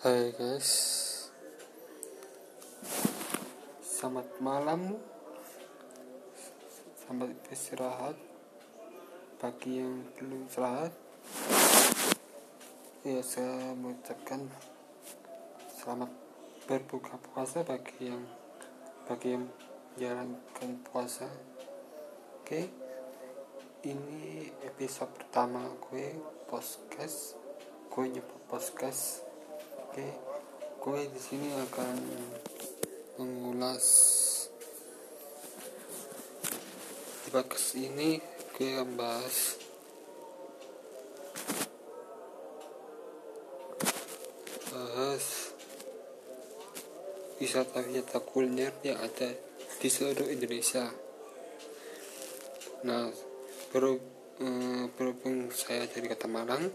Hai guys. Selamat malam. Selamat istirahat. Bagi yang belum istirahat. Ya saya mengucapkan Selamat berbuka puasa bagi yang Bagi yang menjalankan puasa. Oke. Ini episode pertama gue Podcast. Gue nyebut podcast Oke, gue di sini akan mengulas di ini gue akan bahas bahas wisata-wisata kuliner yang ada di seluruh Indonesia. Nah, berhubung saya dari kota Malang,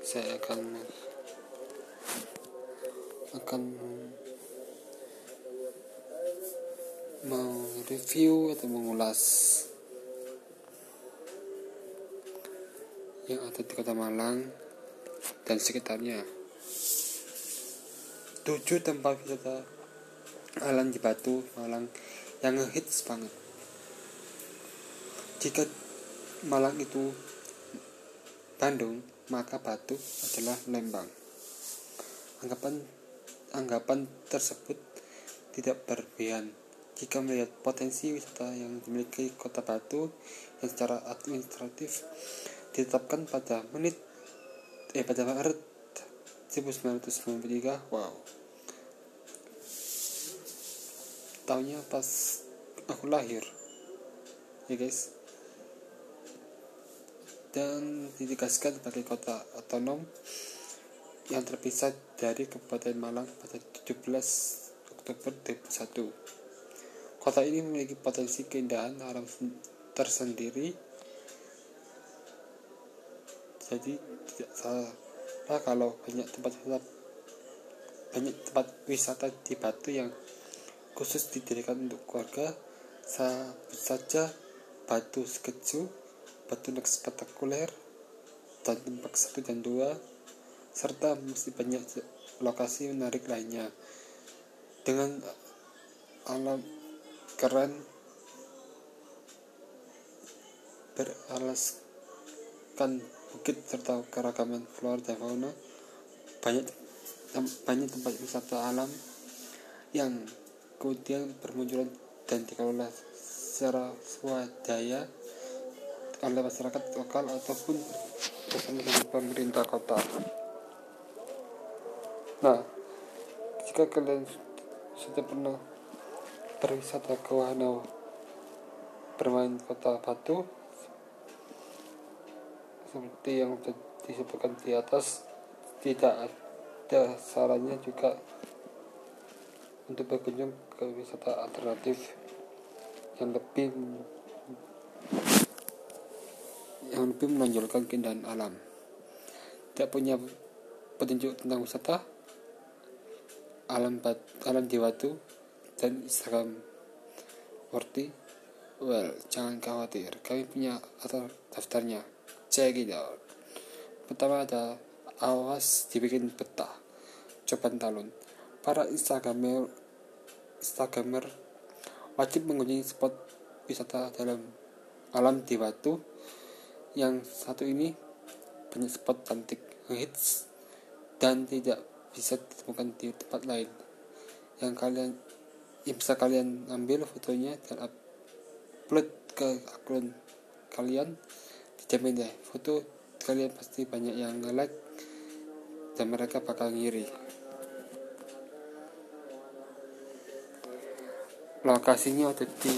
saya akan akan mereview atau mengulas yang ada di kota Malang dan sekitarnya. Tujuh tempat wisata alam di Batu Malang yang ngehits banget. Jika Malang itu Bandung, maka Batu adalah Lembang. Anggapan anggapan tersebut tidak berlebihan. Jika melihat potensi wisata yang dimiliki kota Batu yang secara administratif ditetapkan pada menit eh pada Maret 1993 wow. Tahunnya pas aku lahir ya guys. Dan ditegaskan sebagai kota otonom yang terpisah dari Kabupaten Malang pada 17 Oktober 2001. Kota ini memiliki potensi keindahan alam tersendiri, jadi tidak salah kalau banyak tempat wisata banyak tempat wisata di Batu yang khusus didirikan untuk keluarga saja Batu Skeju, Batu Next Spektakuler, dan tempat satu dan dua serta mesti banyak lokasi menarik lainnya dengan alam keren beralaskan bukit serta keragaman flora dan fauna banyak banyak tempat wisata alam yang kemudian bermunculan dan dikelola secara swadaya oleh masyarakat lokal ataupun bersama dengan pemerintah kota. Nah, jika kalian sudah pernah berwisata ke wahana bermain kota Batu seperti yang disebutkan di atas tidak ada sarannya juga untuk berkunjung ke wisata alternatif yang lebih yang lebih menonjolkan keindahan alam. Tidak punya petunjuk tentang wisata alam bat, alam di batu dan Instagram Worthy. Well jangan khawatir kami punya atau daftarnya. Check it out. Pertama ada awas dibikin betah coba talun. Para instagramer instagramer wajib mengunjungi spot wisata dalam alam di batu yang satu ini banyak spot cantik hits dan tidak bisa ditemukan di tempat lain. Yang kalian yang bisa kalian ambil fotonya dan upload ke akun kalian dijamin deh. Foto kalian pasti banyak yang nge-like dan mereka bakal ngiri. Lokasinya ada di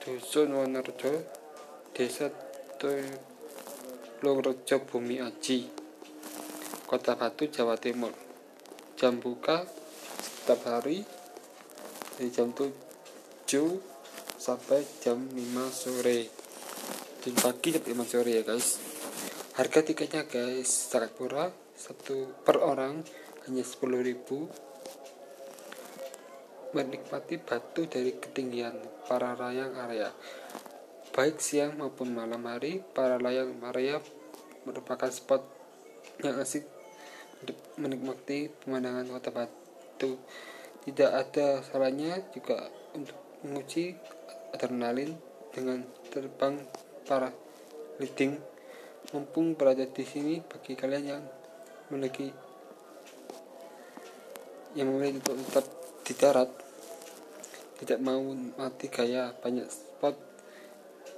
Dusun Wonorejo Desa Tulungrejo Bumi Aji Kota Batu, Jawa Timur. Jam buka setiap hari dari jam 7 sampai jam 5 sore. Dan pagi jam 5 sore ya guys. Harga tiketnya guys sangat murah, satu per orang hanya 10.000 menikmati batu dari ketinggian para layang area. Baik siang maupun malam hari, para layang area merupakan spot yang asik menikmati pemandangan kota Batu. Tidak ada salahnya juga untuk menguji adrenalin dengan terbang para leading mumpung berada di sini bagi kalian yang memiliki yang memilih untuk tetap di darat tidak mau mati gaya banyak spot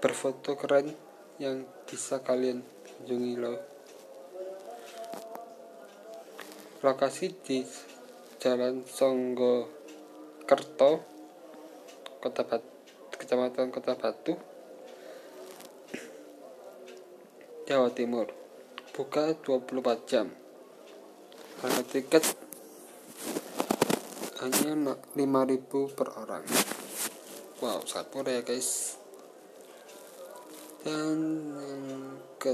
berfoto keren yang bisa kalian kunjungi loh lokasi di Jalan Songgo Kerto Kota Batu Kecamatan Kota Batu Jawa Timur. Buka 24 jam. Harga tiket hanya 5000 per orang. Wow murah ya guys. Dan yang, ke,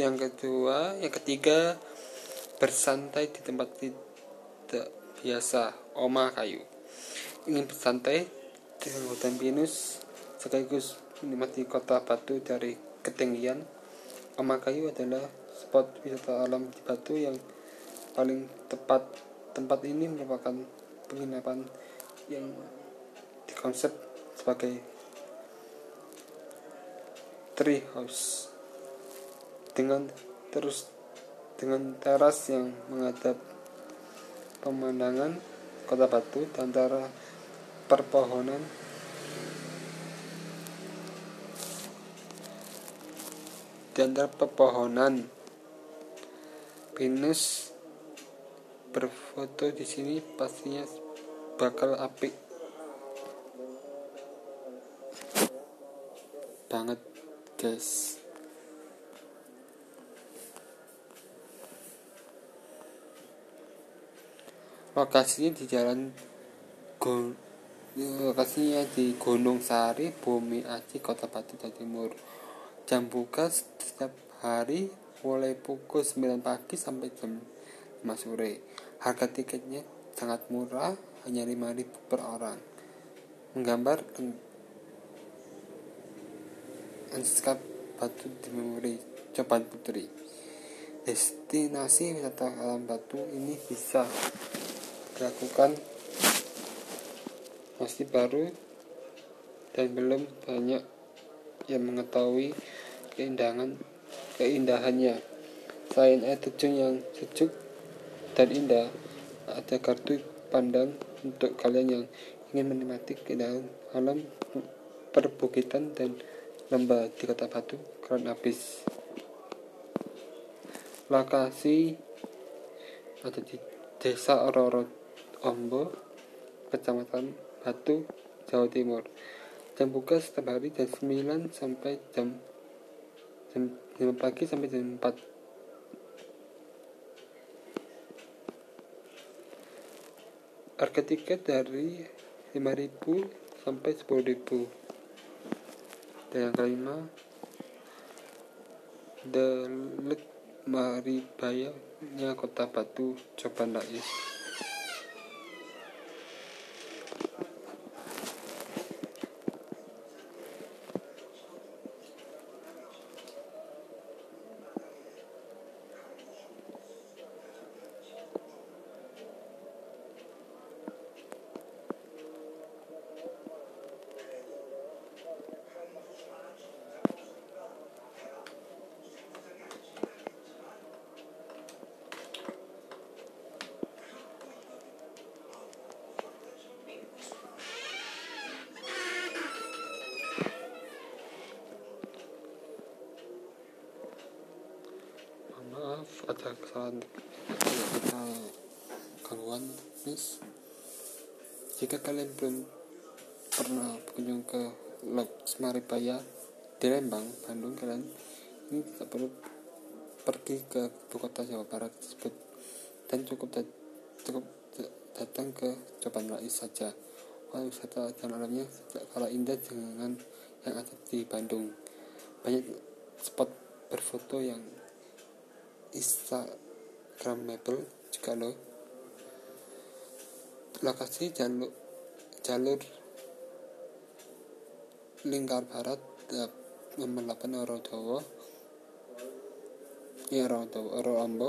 yang kedua yang ketiga bersantai di tempat tidak biasa. Oma kayu. Ingin bersantai dengan hutan pinus sekaligus menikmati kota batu dari ketinggian. Oma kayu adalah spot wisata alam di batu yang paling tepat. Tempat ini merupakan penginapan yang dikonsep sebagai tree house dengan terus dengan teras yang menghadap pemandangan kota Batu antara perpohonan. Di antara pepohonan pinus berfoto di sini pastinya bakal apik banget guys lokasinya di jalan Gun lokasinya di Gunung Sari Bumi Aji Kota Batu Timur. Jam buka setiap hari mulai pukul 9 pagi sampai jam 5 sore. Harga tiketnya sangat murah hanya 5000 per orang. Menggambar lanskap batu memori Coban Putri destinasi wisata alam batu ini bisa dilakukan masih baru dan belum banyak yang mengetahui keindahan keindahannya. Selain air terjun yang sejuk dan indah ada kartu pandang untuk kalian yang ingin menikmati keindahan alam perbukitan dan lembah di kota Batu. Keren habis. Lokasi ada di desa Ororo Ombo, Kecamatan Batu, Jawa Timur. Jam buka setiap hari jam 9 sampai jam jam 5 pagi sampai jam 4. Harga tiket dari 5.000 sampai 10.000. Dan yang kelima, The Lake Maribaya Kota Batu, Coban Rais. Ada kesalahan kita gangguan miss. Jika kalian belum pernah berkunjung ke Lok Semaribaya di Lembang, Bandung kalian ini tidak perlu pergi ke ibu kota Jawa Barat tersebut. Dan cukup dat cukup datang ke Coban Rais saja. Wah, wisata dan alamnya tidak kalah indah dengan yang ada di Bandung. Banyak spot berfoto yang Instagramable juga loh lokasi jalur jalur lingkar barat eh, nomor 8 Oro Jawa. Ya Oro Jawa Oro Ambo.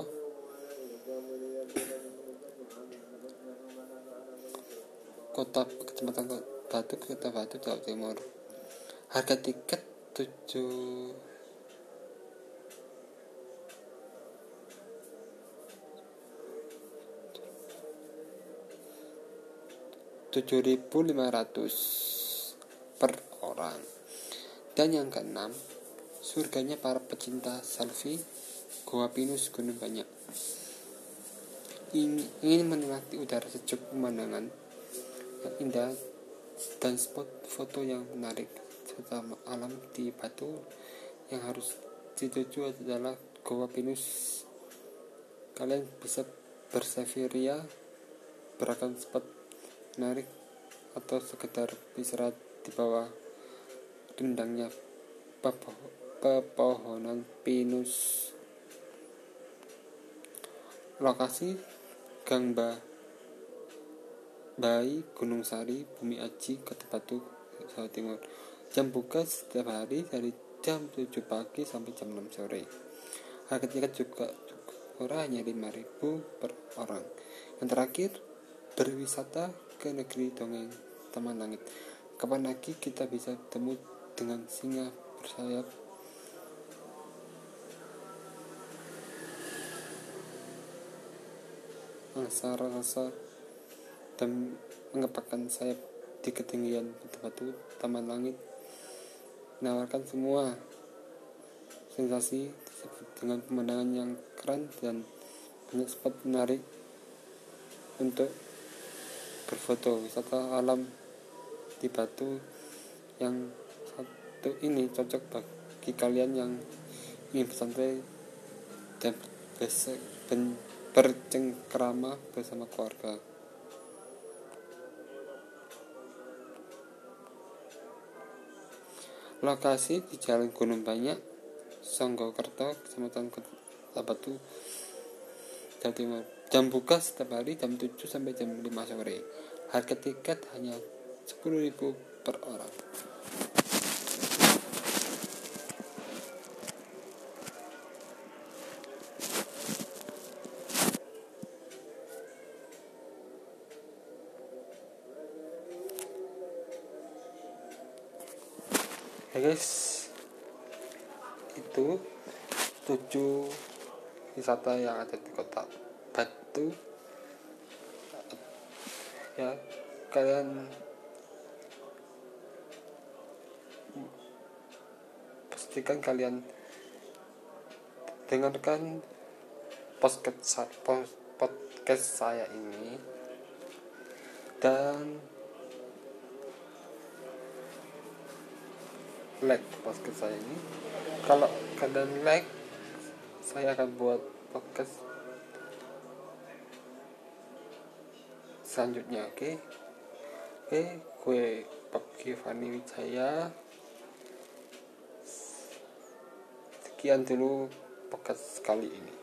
Kota kecamatan Batu kota Batu Jawa Timur. Harga tiket 7 7.500 per orang. Dan yang keenam surganya para pecinta selfie Goa Pinus Gunung Banyak. Ingin menikmati udara sejuk pemandangan yang indah dan spot foto yang menarik serta alam di Batu yang harus dituju adalah Goa Pinus. Kalian bisa bersafiria beragam spot menarik atau sekedar istirahat di bawah rindangnya pepohonan pinus. Lokasi Gang ba Bayi Gunung Sari Bumi Aji Kota Batu Jawa Timur. Jam buka setiap hari dari jam 7 pagi sampai jam 6 sore. Harga tiket juga, juga murah hanya 5000 per orang. Yang terakhir berwisata ke negeri dongeng Taman Langit. Kapan lagi kita bisa bertemu dengan singa bersayap? Angsa rasa dan mengepakkan sayap di ketinggian batu-batu Taman Langit menawarkan semua sensasi dengan pemandangan yang keren dan banyak spot menarik untuk berfoto wisata alam di Batu yang satu ini cocok bagi kalian yang ingin bersantai dan bercengkrama bersama keluarga. Lokasi di Jalan Gunung Banyak, Songgokerto, Kecamatan Kota Batu, Timur. Jam buka setiap hari jam 7 sampai jam 5 sore. Harga tiket hanya 10.000 per orang. Ya guys, itu tujuh wisata yang ada di kota batu. Ya kalian pastikan kalian dengarkan podcast podcast saya ini. Dan like podcast saya ini. Kalau kalian like saya akan buat podcast selanjutnya oke okay? oke okay, gue Pak Giovanni Wijaya sekian dulu podcast kali ini